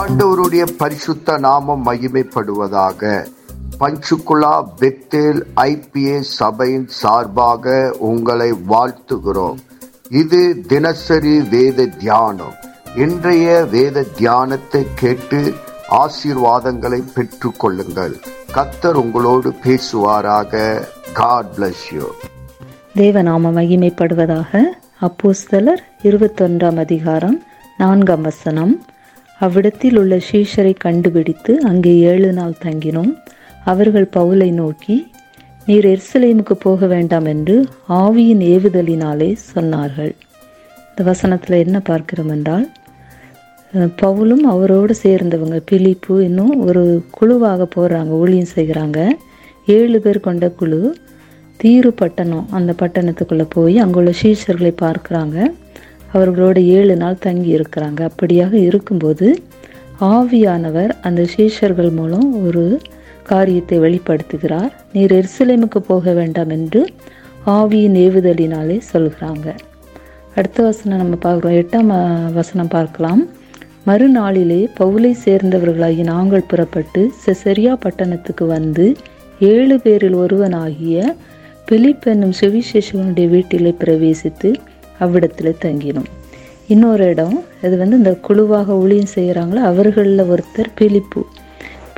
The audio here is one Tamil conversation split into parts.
ஆண்டவருடைய பரிசுத்த நாமம் மகிமைப்படுவதாக பஞ்சுகுலா பெத்தேல் ஐபிஏ சபையின் சார்பாக உங்களை வாழ்த்துகிறோம். இது தினசரி வேத தியானம். இன்றைய வேத தியானத்தை கேட்டு ஆசீர்வாதங்களை பெற்று கொள்ளுங்கள் கத்தர் உங்களோடு பேசுவாராக. காட் பிளஸ் யூ தேவநாம மகிமைப்படுவதாக அப்போஸ்தலர் இருபத்தொன்றாம் அதிகாரம் நான்காம் வசனம். அவ்விடத்தில் உள்ள சீஷரை கண்டுபிடித்து அங்கே ஏழு நாள் தங்கினோம். அவர்கள் பவுலை நோக்கி நீர் எருசலேமுக்கு போக வேண்டாம் என்று ஆவியின் ஏவுதலினாலே சொன்னார்கள். இந்த வசனத்தில் என்ன பார்க்கிறோம் என்றால் பவுலும் அவரோடு சேர்ந்தவங்க பிலிப்பு இன்னும் ஒரு குழுவாக போகிறாங்க ஊழியம் செய்கிறாங்க. ஏழு பேர் கொண்ட குழு. தீரு பட்டணம் அந்த பட்டணத்துக்குள்ளே போய் அங்குள்ள சீஷர்களை பார்க்குறாங்க. அவர்களோட ஏழு நாள் தங்கி இருக்கிறாங்க. அப்படியாக இருக்கும்போது ஆவியானவர் அந்த சீஷர்கள் மூலம் ஒரு காரியத்தை வெளிப்படுத்துகிறார். நீர் எருசலேமுக்கு போக வேண்டாம் என்று ஆவியின் ஏவுதலினாலே சொல்கிறாங்க. அடுத்த வசனம் நம்ம பார்க்குறோம். எட்டாம் வசனம் பார்க்கலாம். மறுநாளிலே பவுலை சேர்ந்தவர்களாகி நாங்கள் புறப்பட்டு செசரியா பட்டணத்துக்கு வந்து ஏழு பேரில் ஒருவனாகிய பிலிப் என்னும் சுவிசேஷகனுடைய வீட்டிலே பிரவேசித்து அவ்விடத்தில் தங்கினோம். இன்னொரு இடம் இது வந்து இந்த குழுவாக ஊழியம் செய்கிறாங்களோ அவர்களில் ஒருத்தர் பிலிப்பு.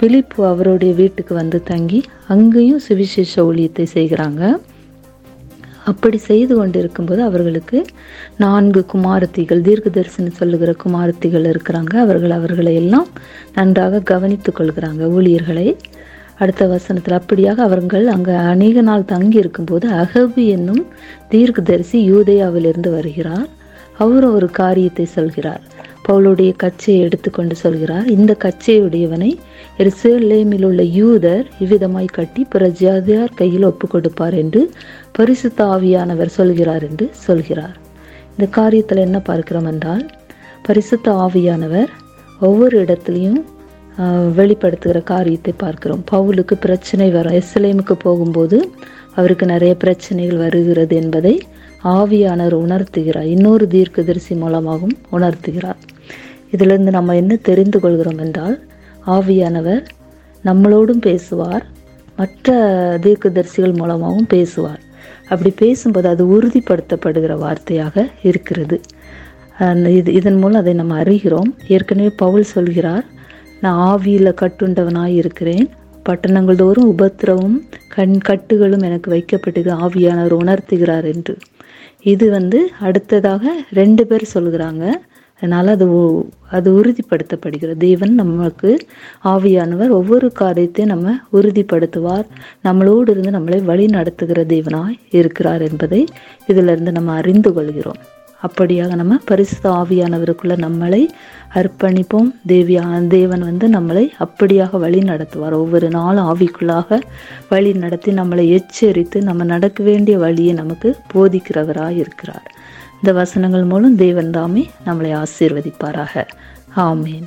பிலிப்பு அவருடைய வீட்டுக்கு வந்து தங்கி அங்கேயும் சுவிசேஷ ஊழியத்தை செய்கிறாங்க. அப்படி செய்து கொண்டிருக்கும்போது அவர்களுக்கு நான்கு குமாரத்திகள் தீர்க்க தரிசனம் சொல்லுகிற குமாரத்திகள் இருக்கிறாங்க. அவர்கள் அவர்களை எல்லாம் நன்றாக கவனித்து கொள்கிறாங்க ஊழியர்களை. அடுத்த வசனத்தில் அப்படியாக அவர்கள் அங்கே அநேக நாள் தங்கி இருக்கும்போது அகபு என்னும் தீர்க்கதரிசி யூதேயாவிலிருந்து வருகிறார். அவரும் ஒரு காரியத்தை சொல்கிறார். பவுலுடைய கச்சையை எடுத்துக்கொண்டு சொல்கிறார் இந்த கச்சையுடையவனை எருசலேமில் உள்ள யூதர் இவ்விதமாய் கட்டி பிற ஜாதியார் கையில் ஒப்பு கொடுப்பார் என்று பரிசுத்த ஆவியானவர் சொல்கிறார் என்று சொல்கிறார். இந்த காரியத்தில் என்ன பார்க்கிறோம் என்றால் பரிசுத்த ஆவியானவர் ஒவ்வொரு இடத்துலையும் வெளிப்படுத்துகிற காரியத்தை பார்க்கிறோம். பவுலுக்கு பிரச்சனை வரும். எஸ்லேமுக்கு போகும்போது அவருக்கு நிறைய பிரச்சனைகள் வருகிறது என்பதை ஆவியானவர் உணர்த்துகிறார். இன்னொரு தீர்க்கதரிசி மூலமாகவும் உணர்த்துகிறார். இதிலிருந்து நம்ம என்ன தெரிந்து கொள்கிறோம் என்றால் ஆவியானவர் நம்மளோடும் பேசுவார் மற்ற தீர்க்கதரிசிகள் மூலமாகவும் பேசுவார். அப்படி பேசும்போது அது உறுதிப்படுத்தப்படுகிற வார்த்தையாக இருக்கிறது. இது இதன் மூலம் அதை நம்ம அறிகிறோம். ஏற்கனவே பவுல் சொல்கிறார் நான் ஆவியில் கட்டுண்டவனாய் இருக்கிறேன். பட்டணங்கள் தோறும் உபத்திரவும் கண் கட்டுகளும் எனக்கு வைக்கப்பட்டது ஆவியானவர் உணர்த்துகிறார் என்று. இது வந்து அடுத்ததாக ரெண்டு பேர் சொல்கிறாங்க அதனால் அது அது உறுதிப்படுத்தப்படுகிறது. தேவன் நமக்கு ஆவியானவர் ஒவ்வொரு காரியத்தையும் நம்ம உறுதிப்படுத்துவார். நம்மளோடு இருந்து நம்மளை வழி நடத்துகிற தேவனாய் இருக்கிறார் என்பதை இதிலிருந்து நம்ம அறிந்து கொள்கிறோம். அப்படியாக நம்ம பரிசுத்த ஆவியானவருக்குள்ள நம்மளை அர்ப்பணிப்போம். தேவியா தேவன் வந்து நம்மளை அப்படியாக வழி நடத்துவார். ஒவ்வொரு நாளும் ஆவிக்குள்ளாக வழி நடத்தி நம்மளை எச்சரித்து நம்ம நடக்க வேண்டிய வழியை நமக்கு போதிக்கிறவராக இருக்கிறார். இந்த வசனங்கள் மூலம் தேவன் தாமே நம்மளை ஆசீர்வதிப்பாராக. ஆமேன்.